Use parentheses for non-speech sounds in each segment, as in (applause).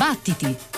Battiti!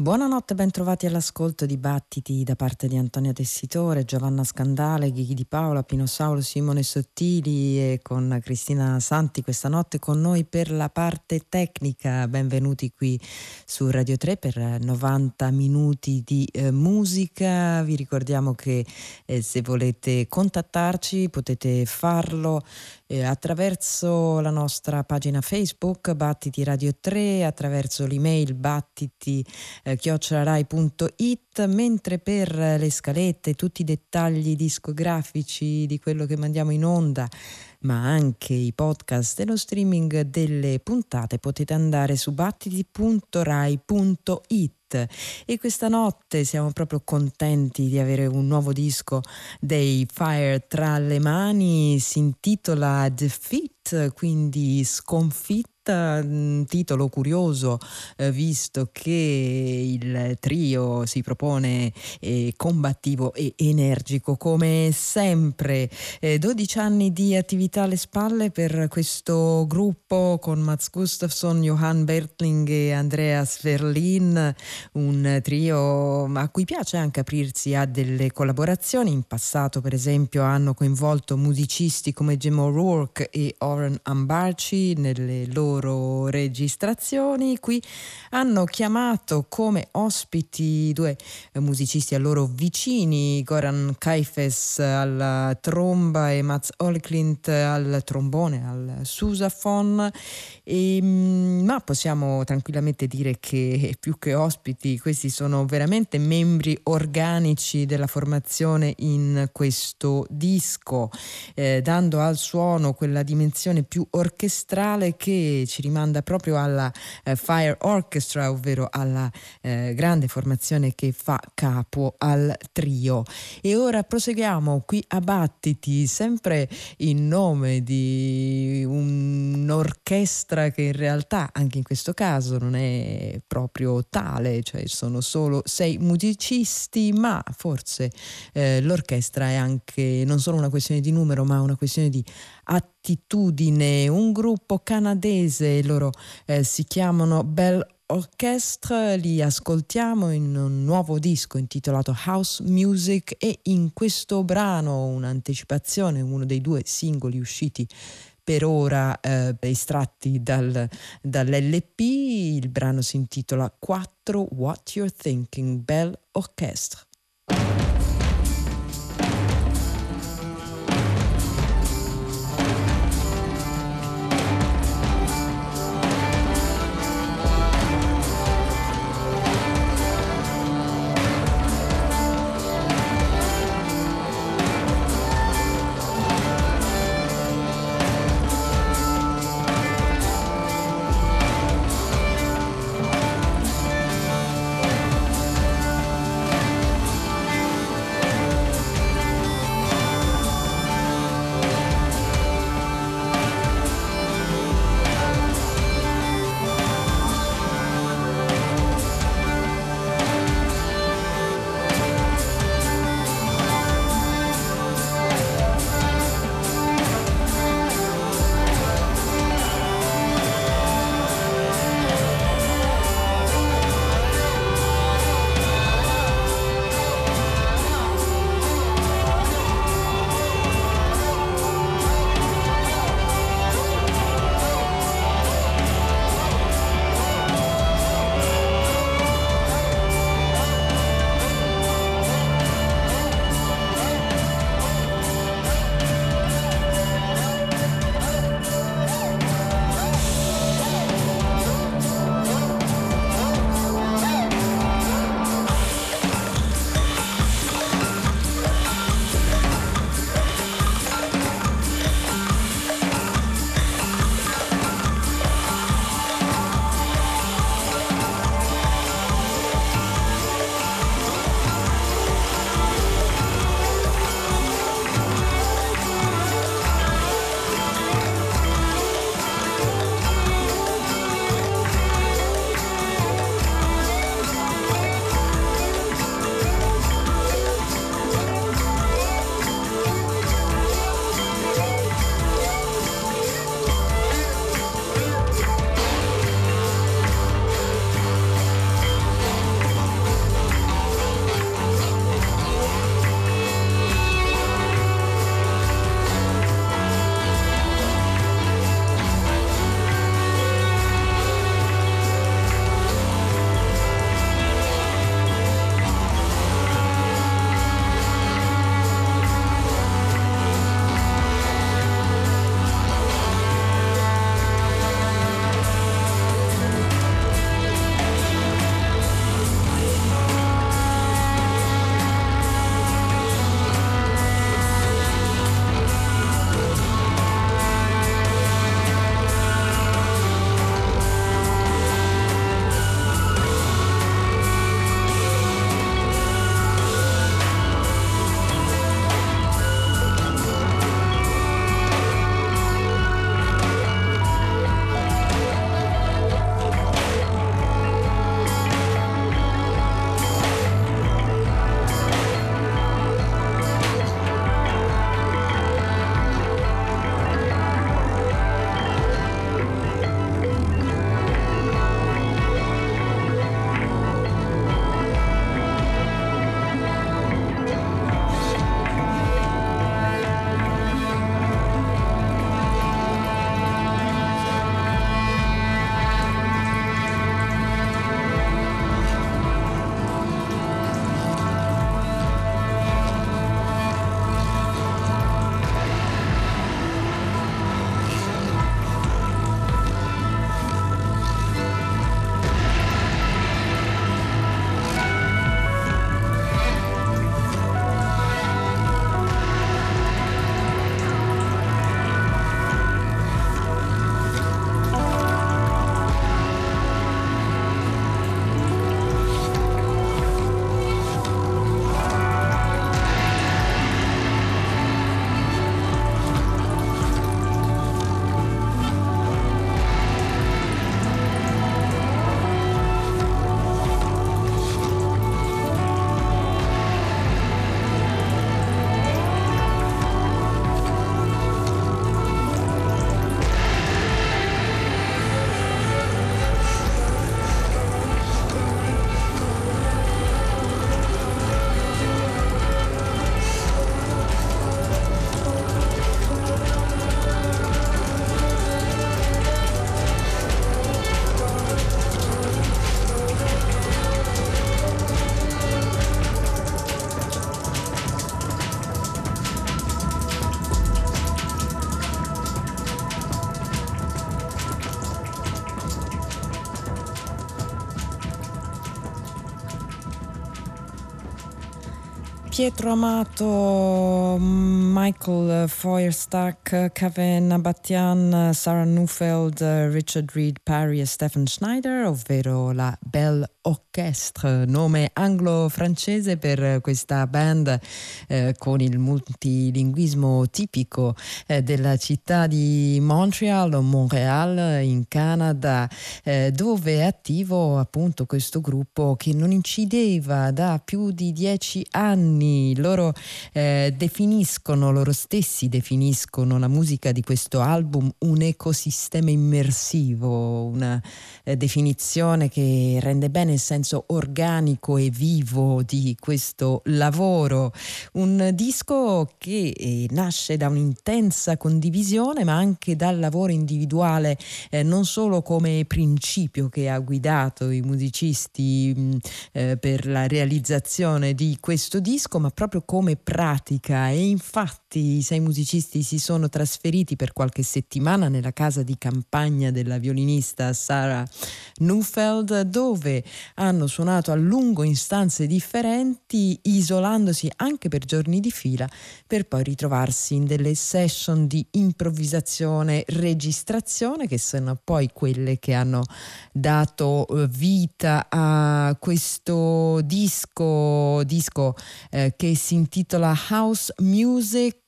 Buonanotte, bentrovati all'ascolto di Battiti da parte di Antonia Tessitore, Giovanna Scandale, Ghighi di Paola, Pino Saulo, Simone Sottili e con Cristina Santi questa notte con noi per la parte tecnica. Benvenuti qui su Radio 3 per 90 minuti di eh, musica. Vi ricordiamo che eh, se volete contattarci potete farlo eh, attraverso la nostra pagina Facebook Battiti Radio 3, attraverso l'email battiti eh, mentre per le scalette, tutti i dettagli discografici di quello che mandiamo in onda, ma anche i podcast e lo streaming delle puntate potete andare su battiti.rai.it e questa notte siamo proprio contenti di avere un nuovo disco dei Fire tra le mani, si intitola Defeat, quindi sconfitta un titolo curioso eh, visto che il trio si propone eh, combattivo e energico come sempre. Eh, 12 anni di attività alle spalle per questo gruppo con Mats Gustafsson, Johan Bertling e Andreas Verlin, un trio a cui piace anche aprirsi a delle collaborazioni. In passato per esempio hanno coinvolto musicisti come Jim O'Rourke e Oren Ambarci nelle loro loro registrazioni. Qui hanno chiamato come ospiti due musicisti a loro vicini, Goran Kaifes alla tromba e Mats Olklint al trombone, al sousaphone. E, mm, ma possiamo tranquillamente dire che (laughs) più che ospiti questi sono veramente membri organici della formazione in questo disco, eh, dando al suono quella dimensione più orchestrale che ci rimanda proprio alla eh, Fire Orchestra, ovvero alla eh, grande formazione che fa capo al trio. E ora proseguiamo qui a Battiti, sempre in nome di un'orchestra che in realtà anche in questo caso non è proprio tale, cioè sono solo sei musicisti, ma forse eh, l'orchestra è anche non solo una questione di numero, ma una questione di attitudine, un gruppo canadese, loro eh, si chiamano Bell Orchestre, li ascoltiamo in un nuovo disco intitolato House Music e in questo brano un'anticipazione, uno dei due singoli usciti per ora eh, estratti dal, dall'LP, il brano si intitola 4 What You're Thinking Bell Orchestre. Pietro Amato, Michael Feuerstack, Kevin Abatian, Sarah Neufeld, Richard Reed Parry e Stephen Schneider, ovvero la Belle Orchestre, nome anglo-francese per questa band eh, con il multilinguismo tipico eh, della città di Montreal o Montreal in Canada, eh, dove è attivo appunto questo gruppo che non incideva da più di dieci anni. Loro eh, definiscono, loro stessi definiscono la musica di questo album un ecosistema immersivo, una eh, definizione che rende bene nel senso organico e vivo di questo lavoro. Un disco che eh, nasce da un'intensa condivisione ma anche dal lavoro individuale, eh, non solo come principio che ha guidato i musicisti mh, eh, per la realizzazione di questo disco, ma proprio come pratica e infatti i sei musicisti si sono trasferiti per qualche settimana nella casa di campagna della violinista Sarah Neufeld dove hanno suonato a lungo in stanze differenti, isolandosi anche per giorni di fila, per poi ritrovarsi in delle session di improvvisazione, registrazione, che sono poi quelle che hanno dato eh, vita a questo disco, disco eh, che si intitola House Music,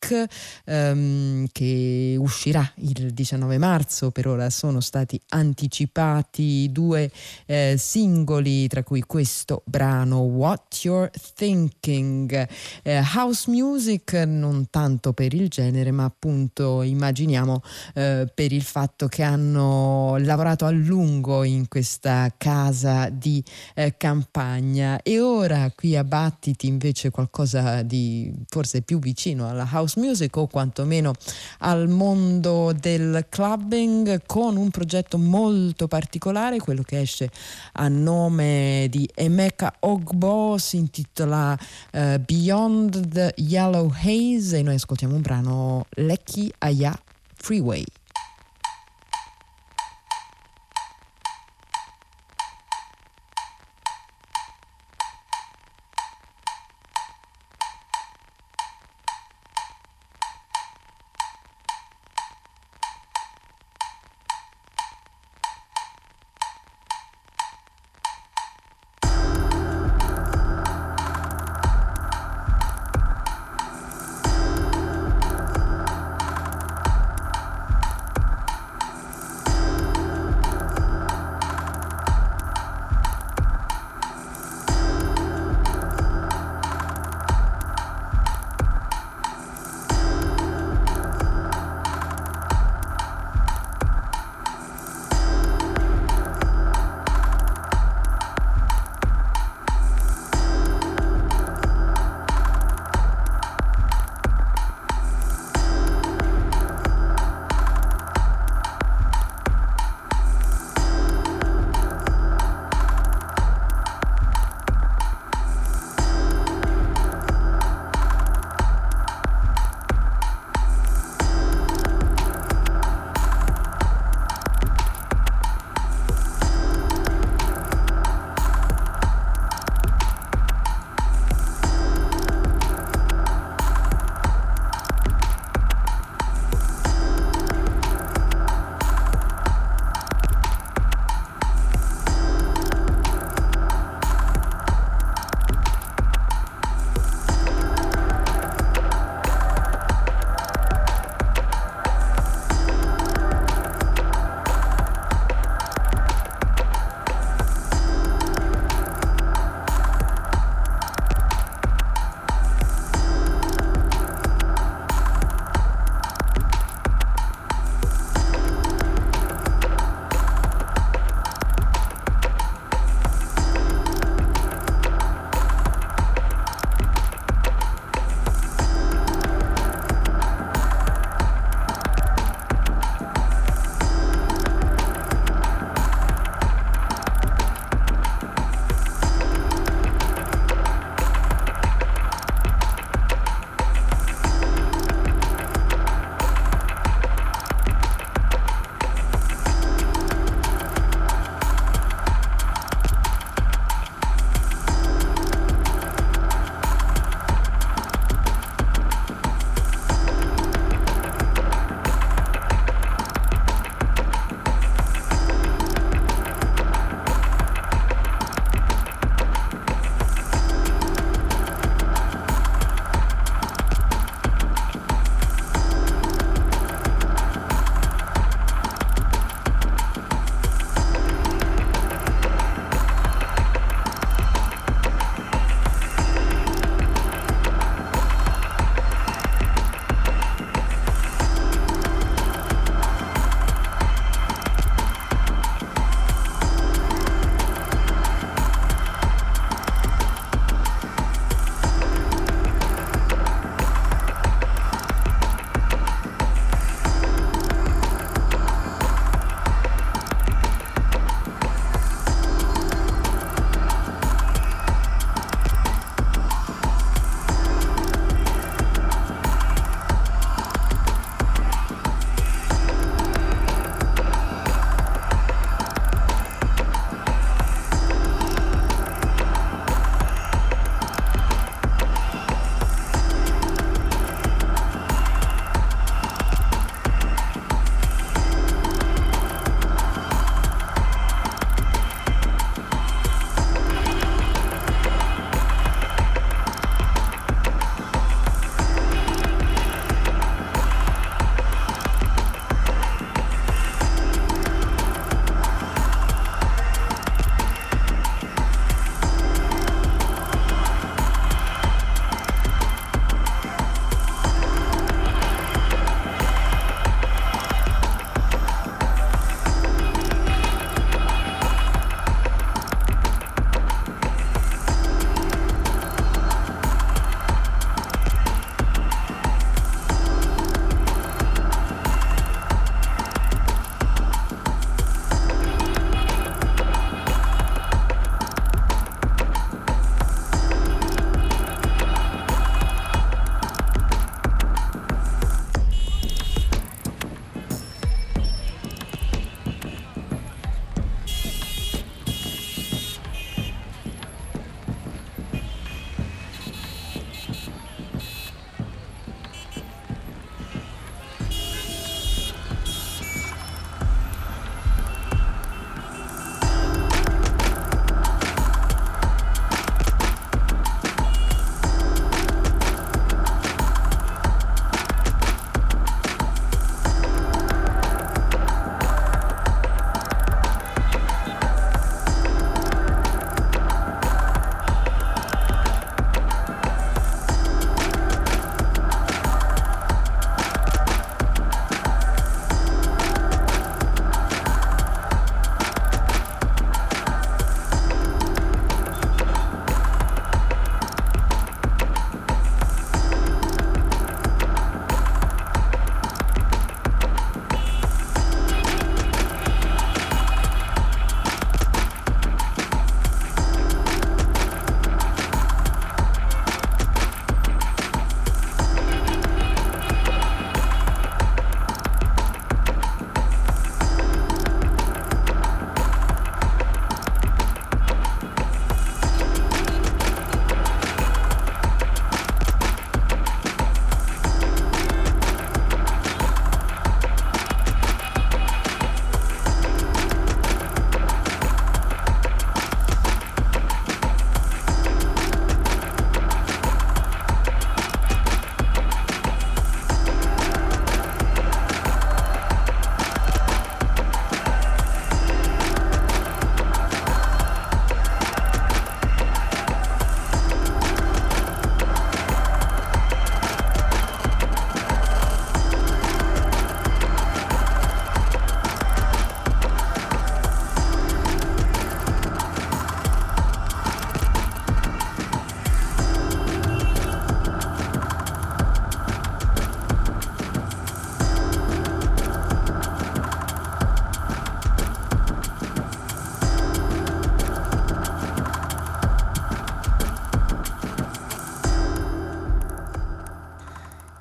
ehm, che uscirà il 19 marzo. Per ora sono stati anticipati due eh, singoli tra cui questo brano What You're Thinking. Eh, house music non tanto per il genere, ma appunto immaginiamo eh, per il fatto che hanno lavorato a lungo in questa casa di eh, campagna e ora qui a Battiti invece qualcosa di forse più vicino alla house music o quantomeno al mondo del clubbing con un progetto molto particolare, quello che esce a nome nome di Emeka Ogbo, si intitola uh, Beyond the Yellow Haze e noi ascoltiamo un brano Lekki Aya Freeway.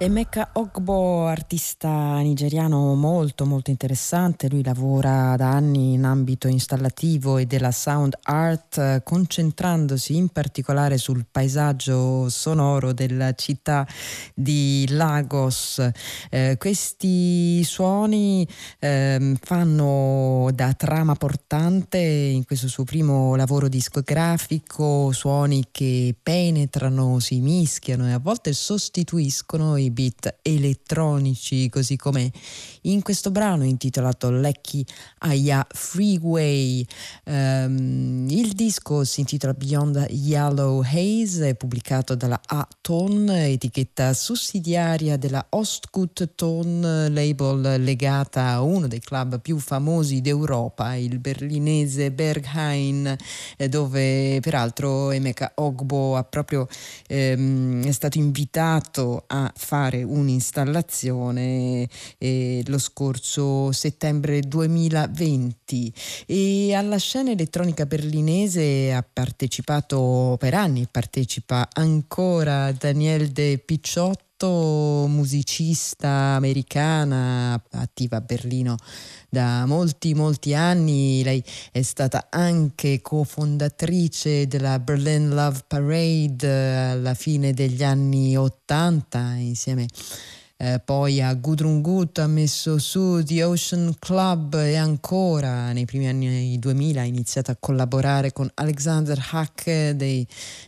Emeka Ogbo, artista nigeriano molto molto interessante, lui lavora da anni in ambito installativo e della sound art, concentrandosi in particolare sul paesaggio sonoro della città di Lagos. Eh, questi suoni eh, fanno da trama portante in questo suo primo lavoro discografico, suoni che penetrano, si mischiano e a volte sostituiscono i beat elettronici, così come in questo brano intitolato Lekki Aya Freeway. Um, il disco si intitola Beyond Yellow Haze, è pubblicato dalla A-Tone, etichetta sussidiaria della Ostgut Tone, label legata a uno dei club più famosi d'Europa, il berlinese Berghain, eh, dove peraltro Emeka Ogbo ha proprio, ehm, è stato invitato a fare un'installazione eh, lo scorso settembre 2020 e alla scena elettronica berlinese ha partecipato per anni, partecipa ancora Daniel De Picciotto musicista americana attiva a Berlino da molti molti anni. Lei è stata anche cofondatrice della Berlin Love Parade alla fine degli anni 80 insieme eh, poi a Gudrun Gut ha messo su The Ocean Club e ancora nei primi anni 2000 ha iniziato a collaborare con Alexander Hack dei,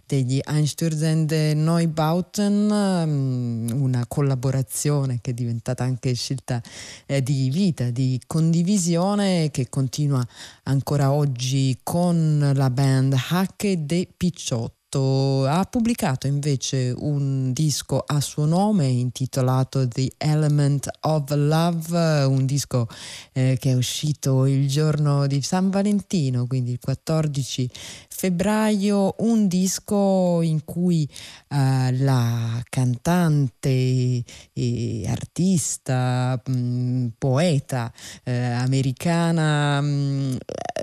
degli Einstürzende Neubauten, um, una collaborazione che è diventata anche scelta eh, di vita, di condivisione che continua ancora oggi con la band Hack De Picciotto ha pubblicato invece un disco a suo nome intitolato The Element of Love, un disco eh, che è uscito il giorno di San Valentino, quindi il 14 febbraio, un disco in cui eh, la cantante e artista, mh, mm, poeta eh, americana mh, mm,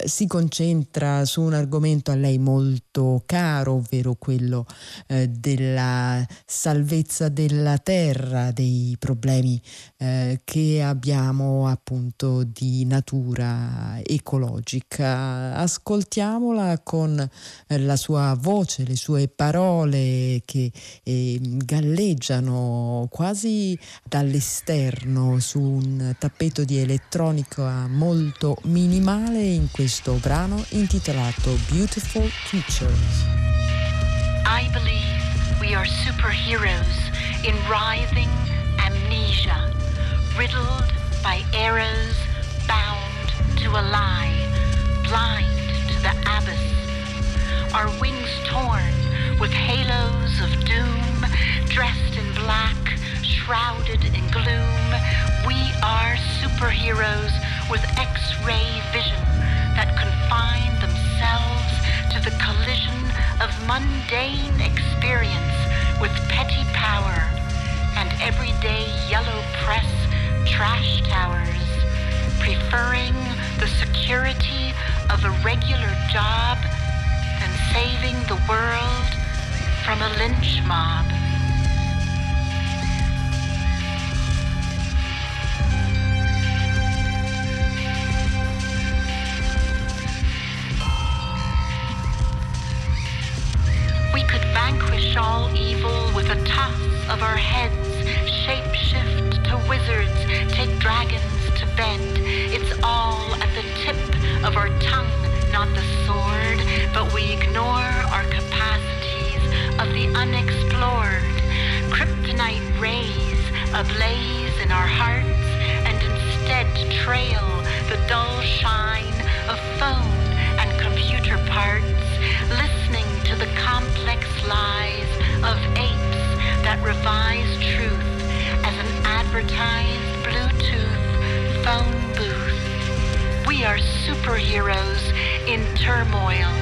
si concentra su un argomento a lei molto caro, ovvero quello eh, della salvezza della terra, dei problemi eh, che abbiamo appunto di natura ecologica. Ascoltiamola con eh, la sua voce, le sue parole che eh, galleggiano quasi dall'esterno su un tappeto di elettronica molto minimale in questo brano intitolato Beautiful Creatures. I believe we are superheroes in writhing amnesia, riddled by arrows, bound to a lie, blind to the abyss our wings torn with halos of doom, dressed in black, shrouded in gloom. We are superheroes with X-ray vision that confine themselves to the collision of mundane experience with petty power and everyday yellow press trash towers, preferring the security of a regular job and saving the world from a lynch mob. We could vanquish all evil with a toss of our heads, shape shift to wizards, take dragons to bend. It's all at the tip of our tongue, not the sword but we ignore our capacities of the unexplored. Kryptonite rays ablaze in our hearts and instead trail the dull shine of phone and computer parts, listening to the complex lies of apes that revise truth as an advertised Bluetooth phone booth. We are superheroes in turmoil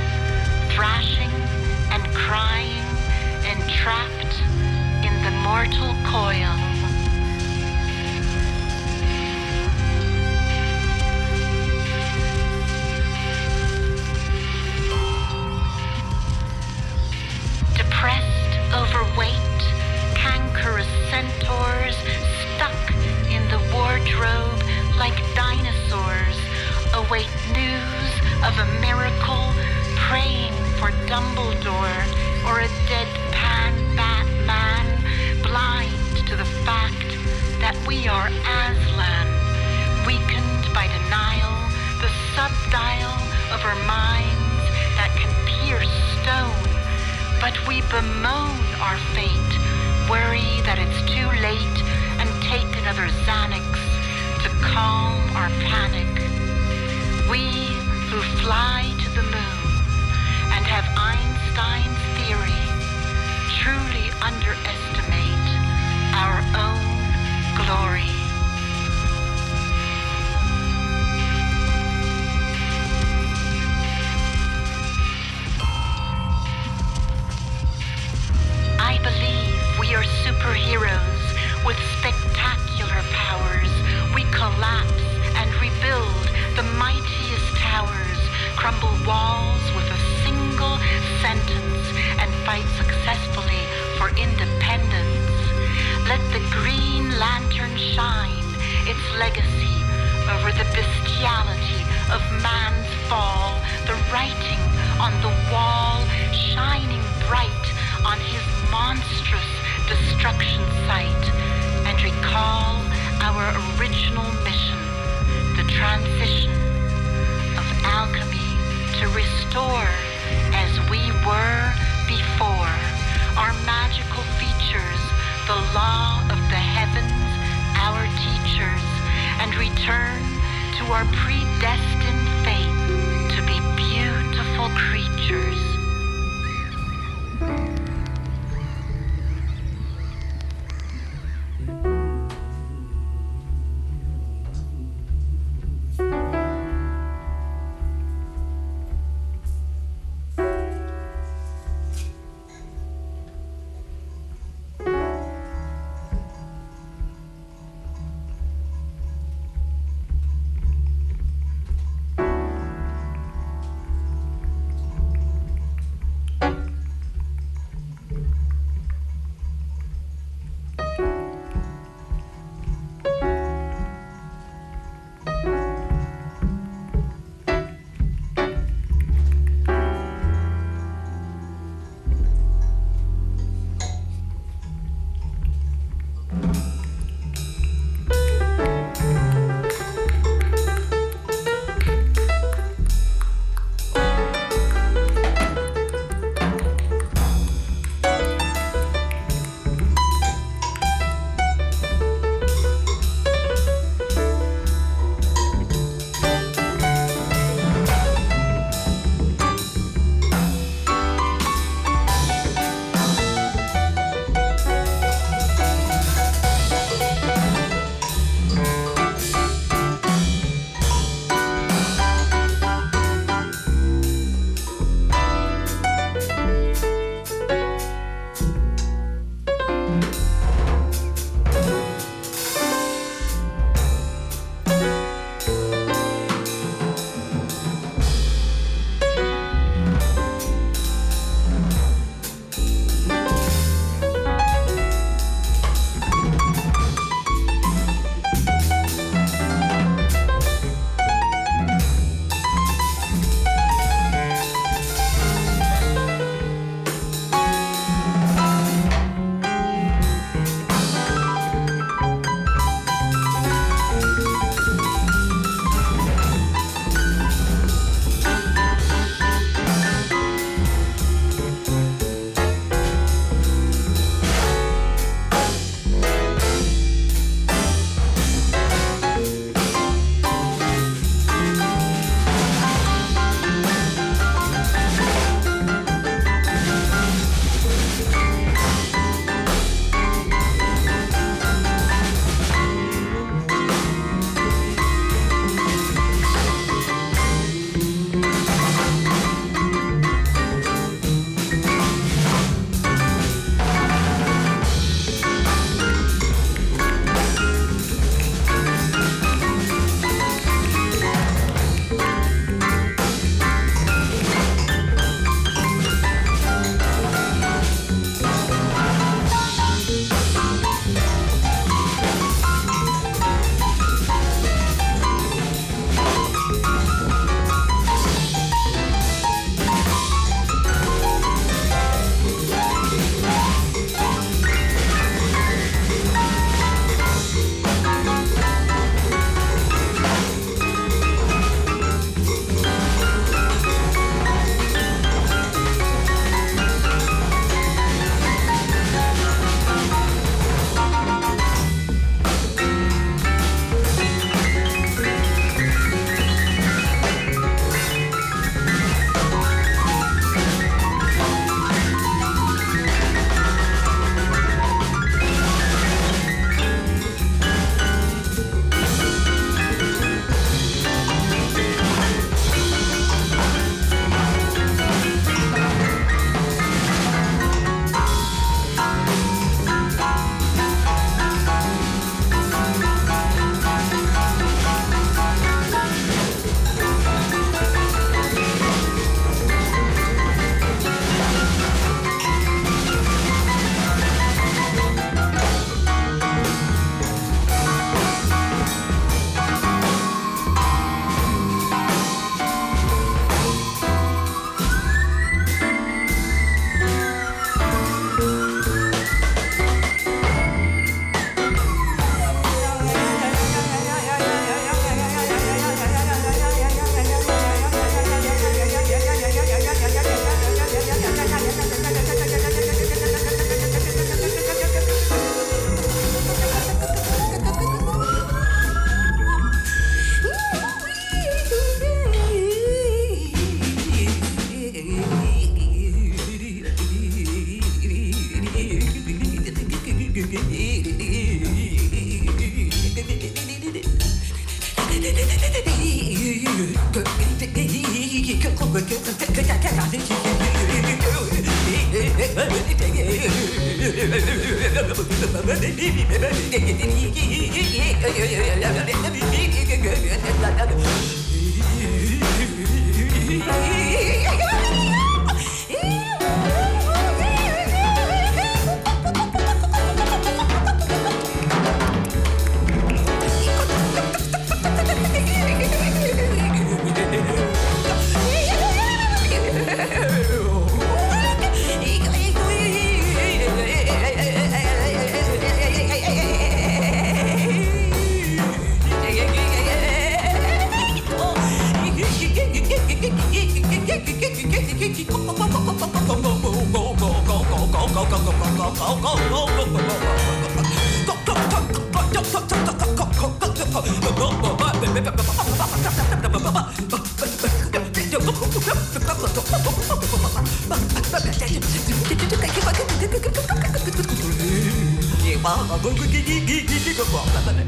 Yeah,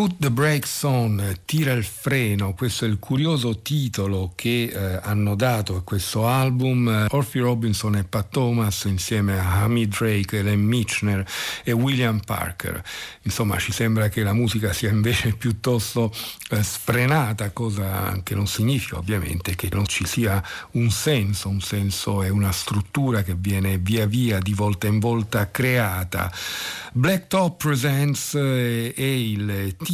Put the Brakes On, tira il freno, questo è il curioso titolo che eh, hanno dato a questo album Orphy Robinson e Pat Thomas insieme a Hamid Drake, Ellen Michner e William Parker. Insomma ci sembra che la musica sia invece (laughs) piuttosto eh, sfrenata, cosa che non significa ovviamente che non ci sia un senso, un senso è una struttura che viene via via di volta in volta creata. Black Top Presents eh, è il titolo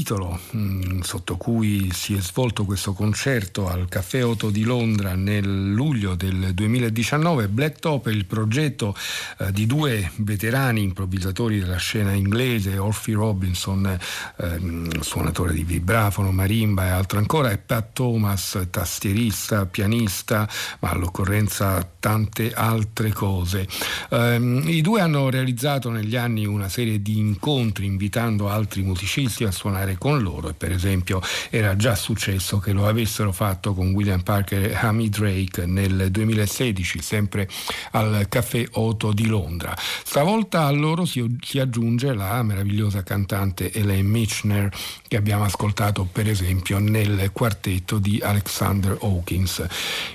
mh, mm, sotto cui si è svolto questo concerto al Caffè Otto di Londra nel luglio del 2019. Black Top è il progetto eh, di due veterani improvvisatori della scena inglese, Orphy Robinson, eh, suonatore di vibrafono, marimba e altro ancora, e Pat Thomas, tastierista, pianista, ma all'occorrenza tante altre cose. Eh, I due hanno realizzato negli anni una serie di incontri invitando altri musicisti a suonare con loro e per esempio era già successo che lo avessero fatto con William Parker e Amy Drake nel 2016 sempre al Caffè Otto di Londra. Stavolta a loro si, si aggiunge la meravigliosa cantante Elaine Michner che abbiamo ascoltato per esempio nel quartetto di Alexander Hawkins.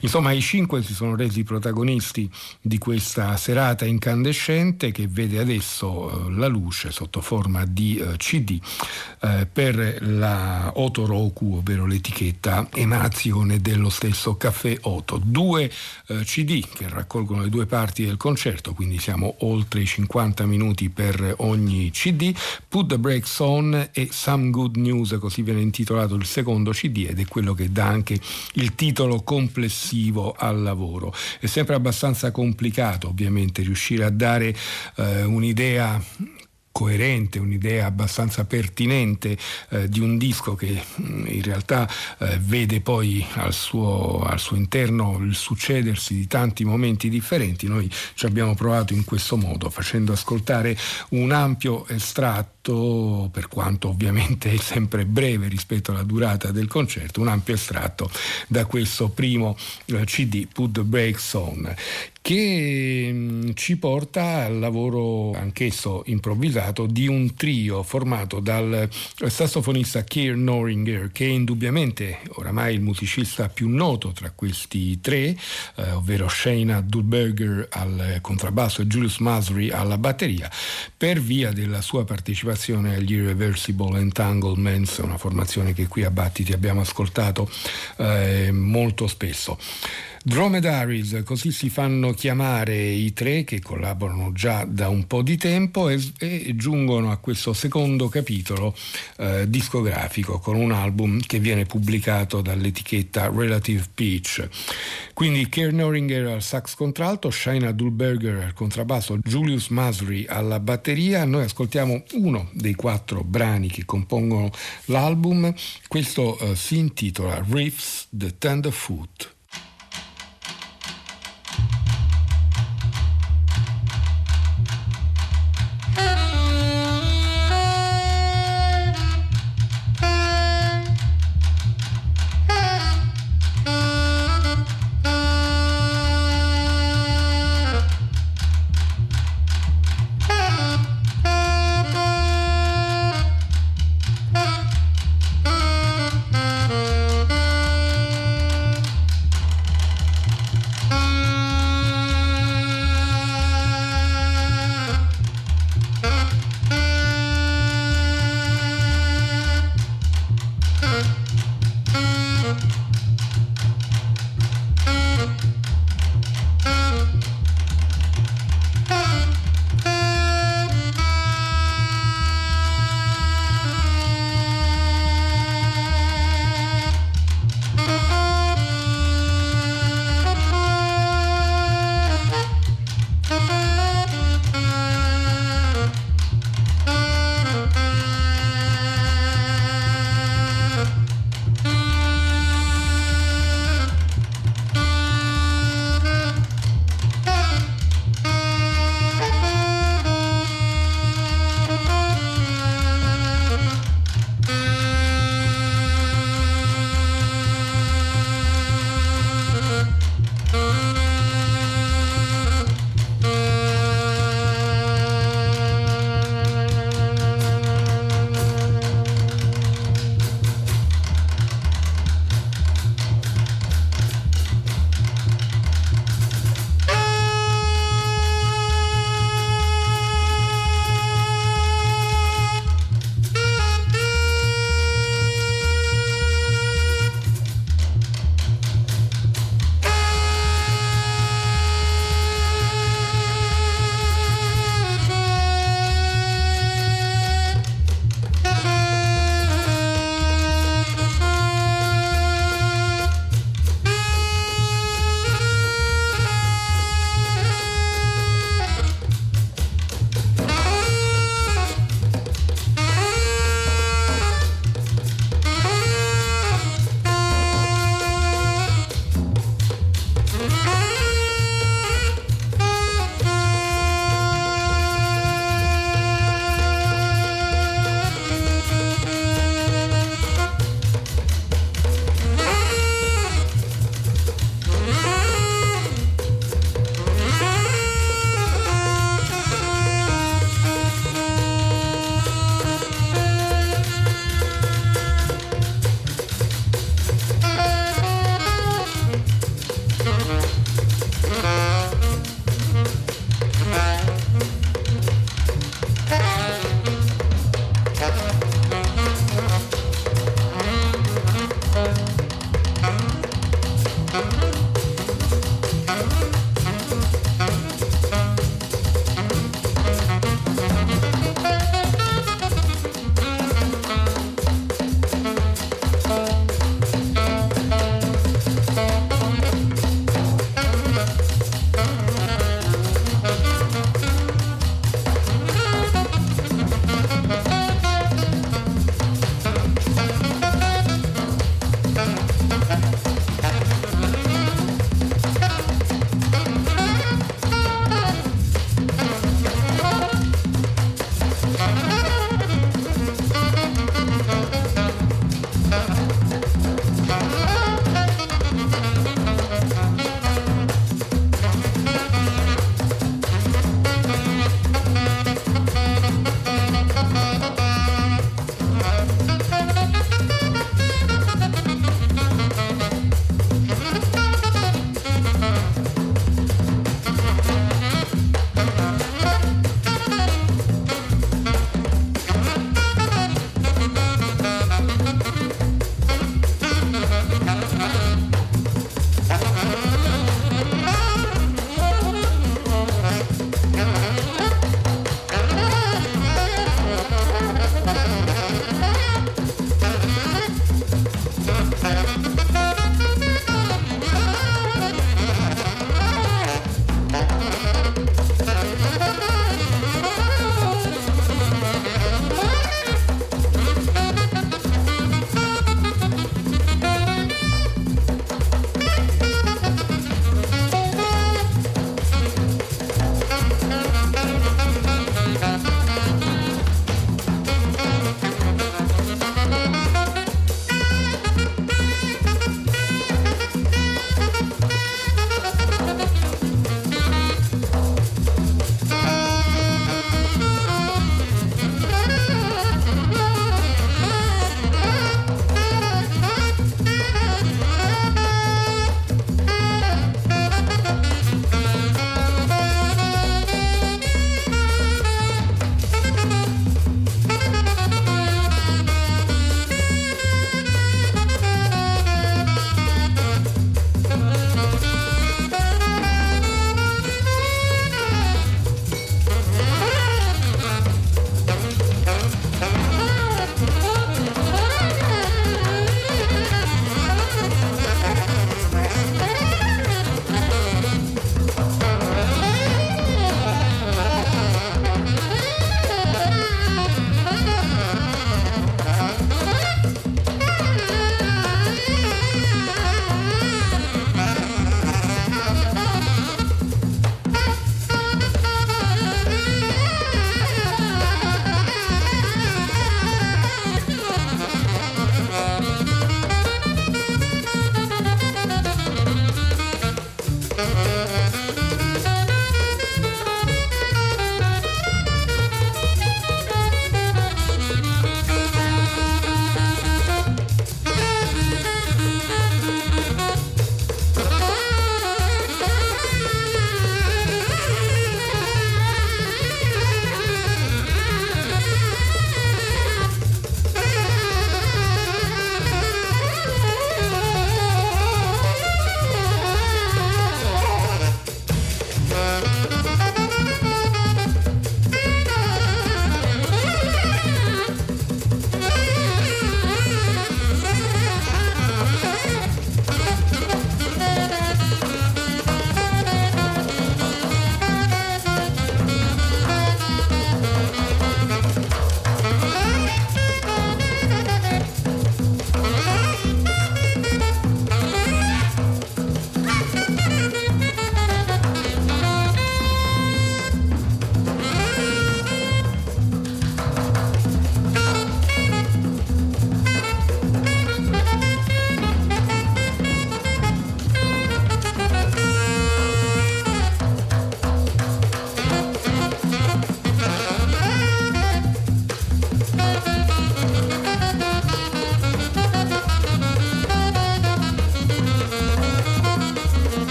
Insomma i cinque si sono resi protagonisti di questa serata incandescente che vede adesso eh, la luce luce sotto forma di eh, CD eh, per la Otoroku, ovvero l'etichetta emazione dello stesso caffè Oto. Due eh, CD che raccolgono le due parti del concerto, quindi siamo oltre i 50 minuti per ogni CD. Put the Brakes On e Some Good News, così viene intitolato il secondo CD ed è quello che dà anche il titolo complessivo al lavoro. È sempre abbastanza complicato ovviamente riuscire a dare eh, un'idea coerente, un'idea abbastanza pertinente eh, di un disco che mm, in realtà eh, vede poi al suo, al suo, interno il succedersi di tanti momenti differenti. Noi ci abbiamo provato in questo modo, facendo ascoltare un ampio estratto, per quanto ovviamente è (laughs) sempre breve rispetto alla durata del concerto, un ampio estratto da questo primo eh, CD, Put the Brakes On, che ci porta al lavoro anch'esso improvvisato di un trio formato dal sassofonista Keir Noringer che è indubbiamente oramai il musicista più noto tra questi tre eh, ovvero Shayna Dulberger al contrabbasso e Julius Masri alla batteria per via della sua partecipazione agli Irreversible Entanglements una formazione che qui a Battiti abbiamo ascoltato eh, molto spesso Dromedaries, così si fanno chiamare i tre che collaborano già da un po' di tempo e, e giungono a questo secondo capitolo eh, discografico con un album che viene pubblicato dall'etichetta Relative Peach. Quindi Kern Noringer al sax contralto, Shaina Dulberger al contrabbasso, Julius Masri alla batteria. Noi ascoltiamo uno dei quattro brani che compongono l'album. Questo eh, si intitola Riffs the Tenderfoot.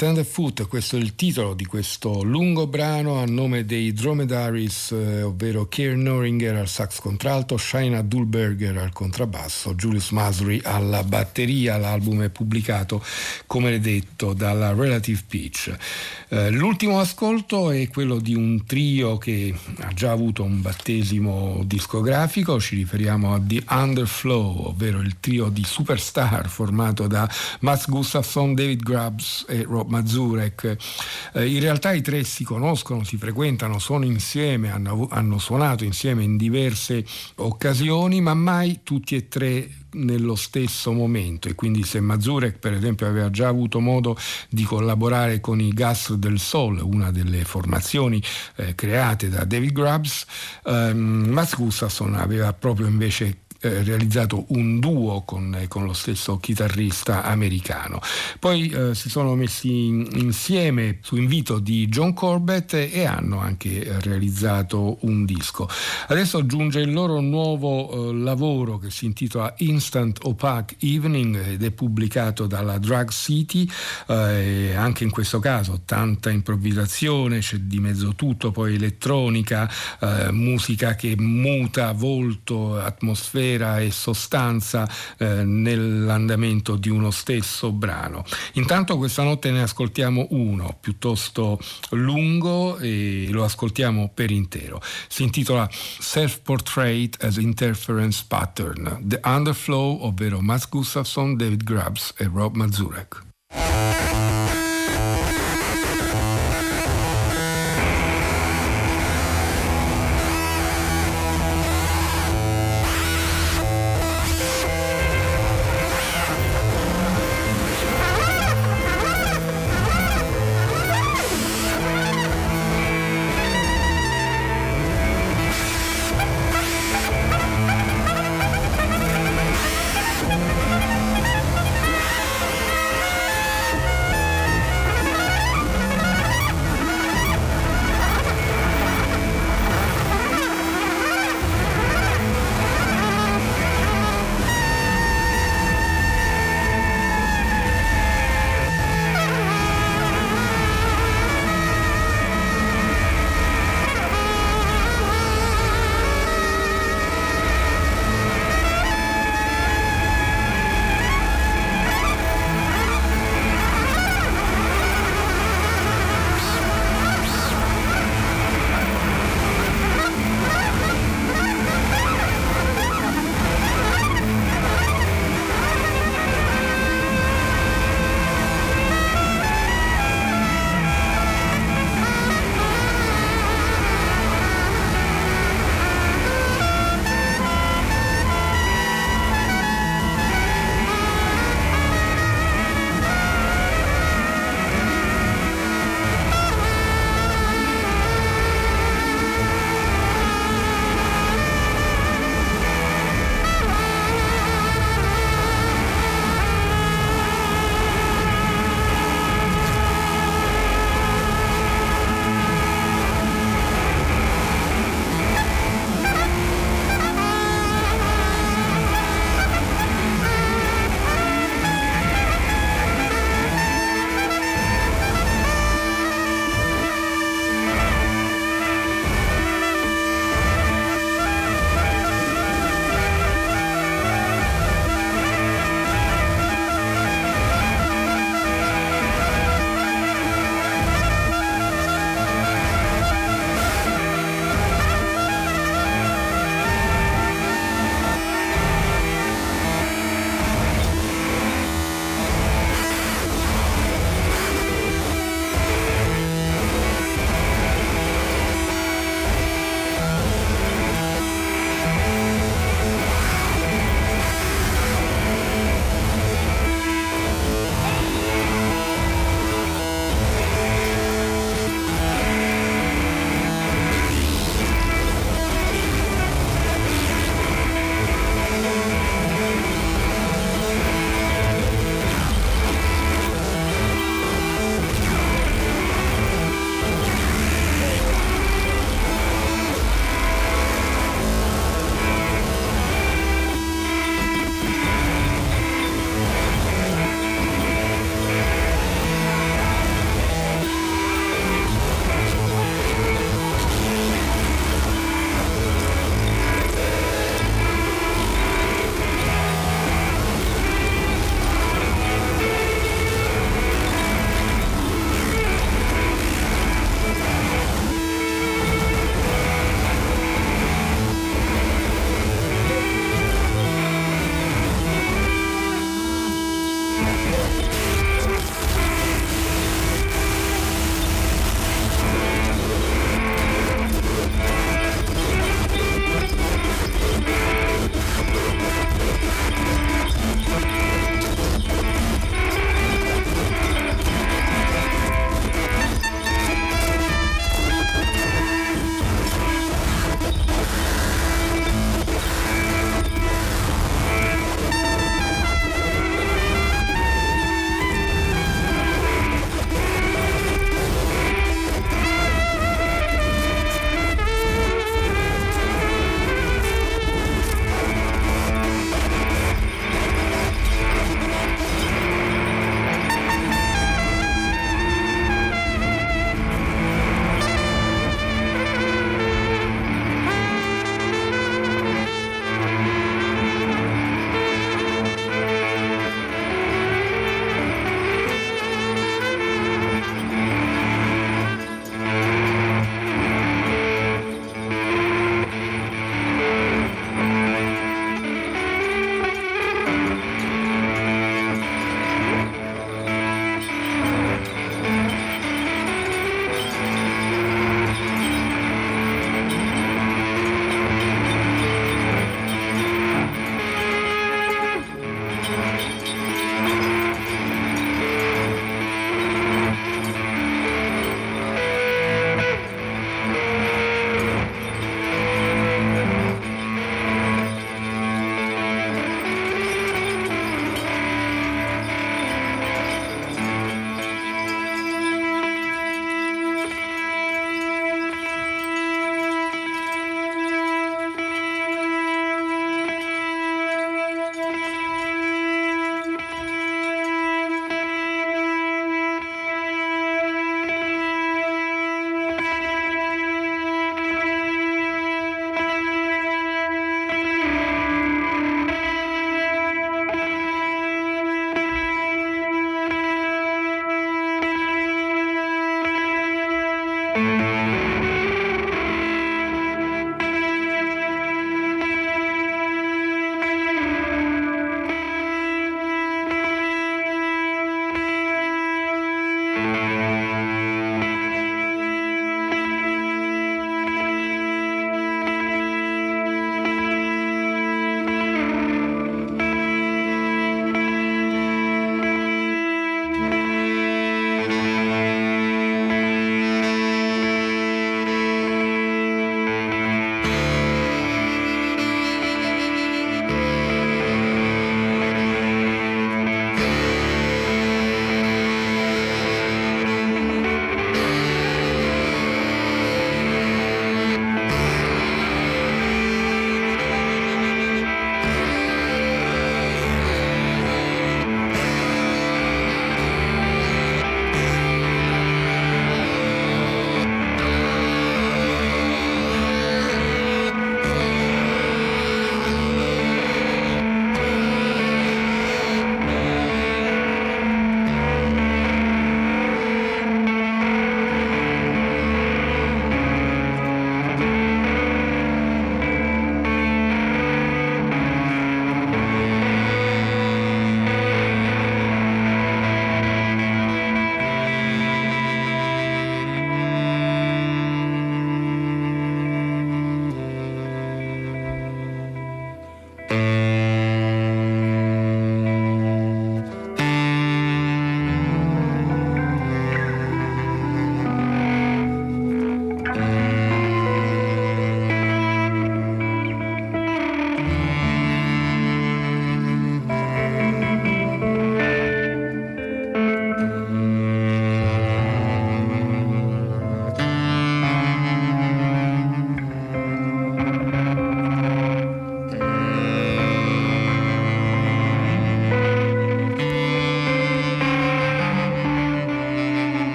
Tenderfoot, questo è il titolo di questo lungo brano a nome dei Dromedaries, eh, ovvero Keir Noringer al sax contralto, Shaina Dulberger al contrabbasso, Julius Masri alla batteria. L'album è pubblicato, come detto, dalla Relative Pitch. Eh, l'ultimo ascolto è quello di un trio che già avuto un battesimo discografico, ci riferiamo a The Underflow, ovvero il trio di superstar formato da Mats Gustafsson, David Grubbs e Rob Mazurek. Eh, in realtà i tre si conoscono, si frequentano, sono insieme, hanno, hanno suonato insieme in diverse occasioni, ma mai tutti e tre nello stesso momento e quindi se Mazurek per esempio aveva già avuto modo di collaborare con i Gas del Sol, una delle formazioni eh, create da David Grubbs, ehm, Mats Gustafsson aveva proprio invece eh, realizzato un duo con, eh, con, lo stesso chitarrista americano. Poi eh, si sono messi in, insieme su invito di John Corbett e hanno anche eh, realizzato un disco. Adesso giunge il loro nuovo lavoro che si intitola Instant Opaque Evening ed è pubblicato dalla Drug City, anche in questo caso tanta improvvisazione, c'è di mezzo tutto, poi elettronica, musica che muta volto, atmosfera, atmosfera e sostanza eh, nell'andamento di uno stesso brano. Intanto questa notte ne ascoltiamo uno piuttosto lungo e lo ascoltiamo per intero. Si intitola Self Portrait as Interference Pattern, The Underflow, ovvero Mats Gustafsson, David Grubbs e Rob Mazurek.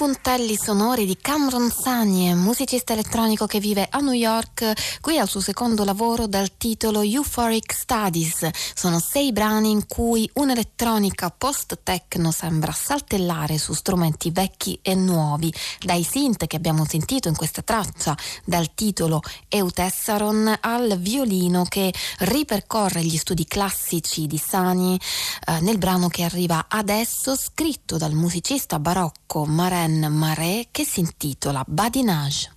Puntelli sonori di Cameron Sanye, musicista elettronico che vive a New York, qui al suo secondo lavoro dal titolo Euphoric Studies. Sono sei brani in cui un'elettronica post-techno sembra saltellare su strumenti vecchi e nuovi, dai synth che abbiamo sentito in questa traccia dal titolo Eutessaron al violino che ripercorre gli studi classici di Sani eh, nel brano che arriva adesso scritto dal musicista barocco Maren Marais che si intitola Badinage.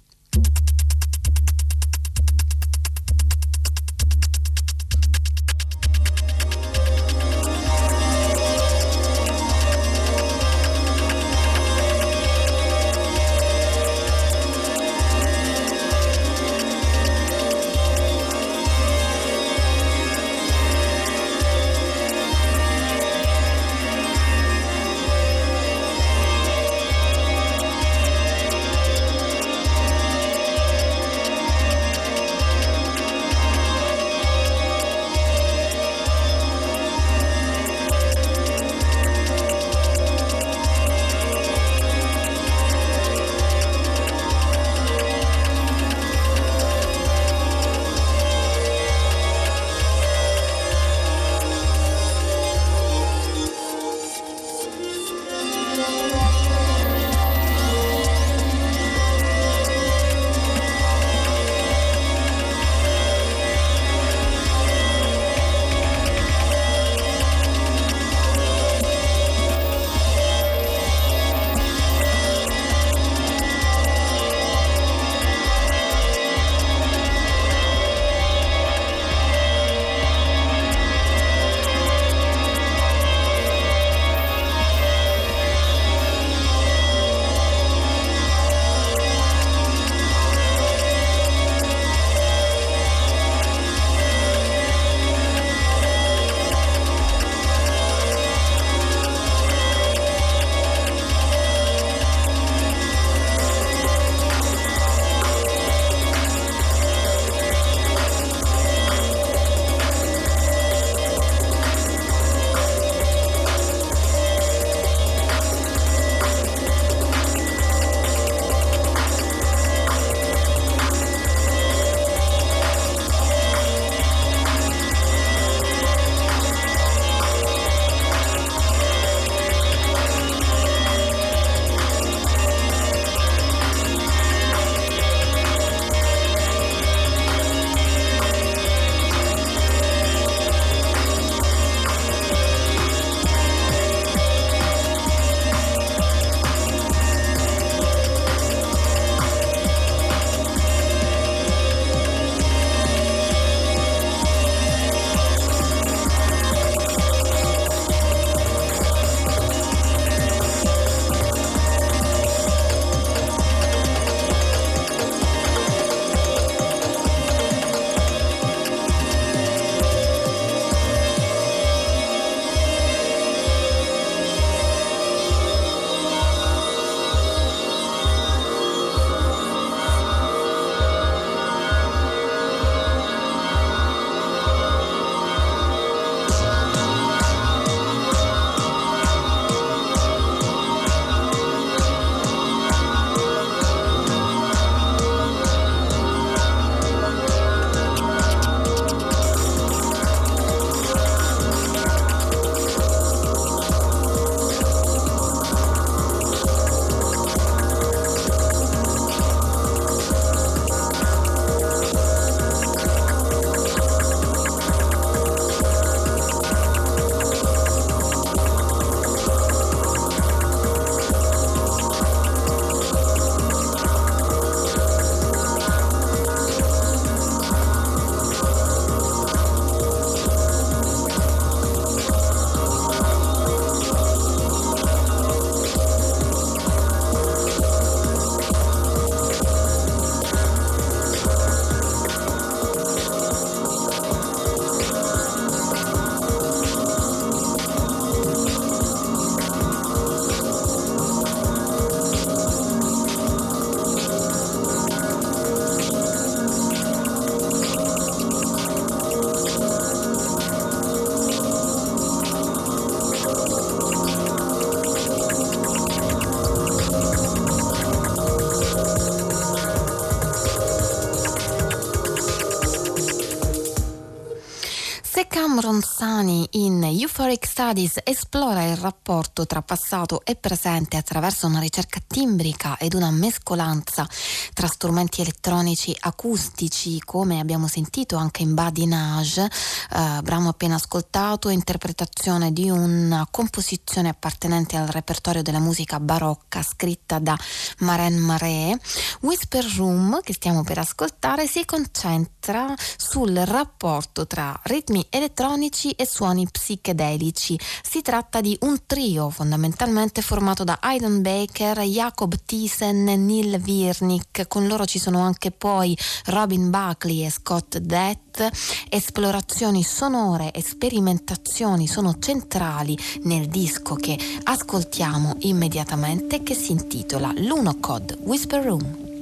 In Euphoric Studies esplora il rapporto tra passato e presente attraverso una ricerca timbrica ed una mescolanza tra strumenti elettronici acustici, come abbiamo sentito anche in Badinage, eh, brano appena ascoltato, interpretazione di una composizione appartenente al repertorio della musica barocca scritta da Maren Maré. Whisper Room, che stiamo per ascoltare, si concentra sul rapporto tra ritmi elettronici e suoni psichedelici. Si tratta di un trio fondamentalmente formato da Aidan Baker, Jacob Thyssen e Neil Virnick. Con loro ci sono anche poi Robin Buckley e Scott Dett. Esplorazioni sonore e sperimentazioni sono centrali nel disco che ascoltiamo immediatamente che si intitola Lunocode Whisper Room.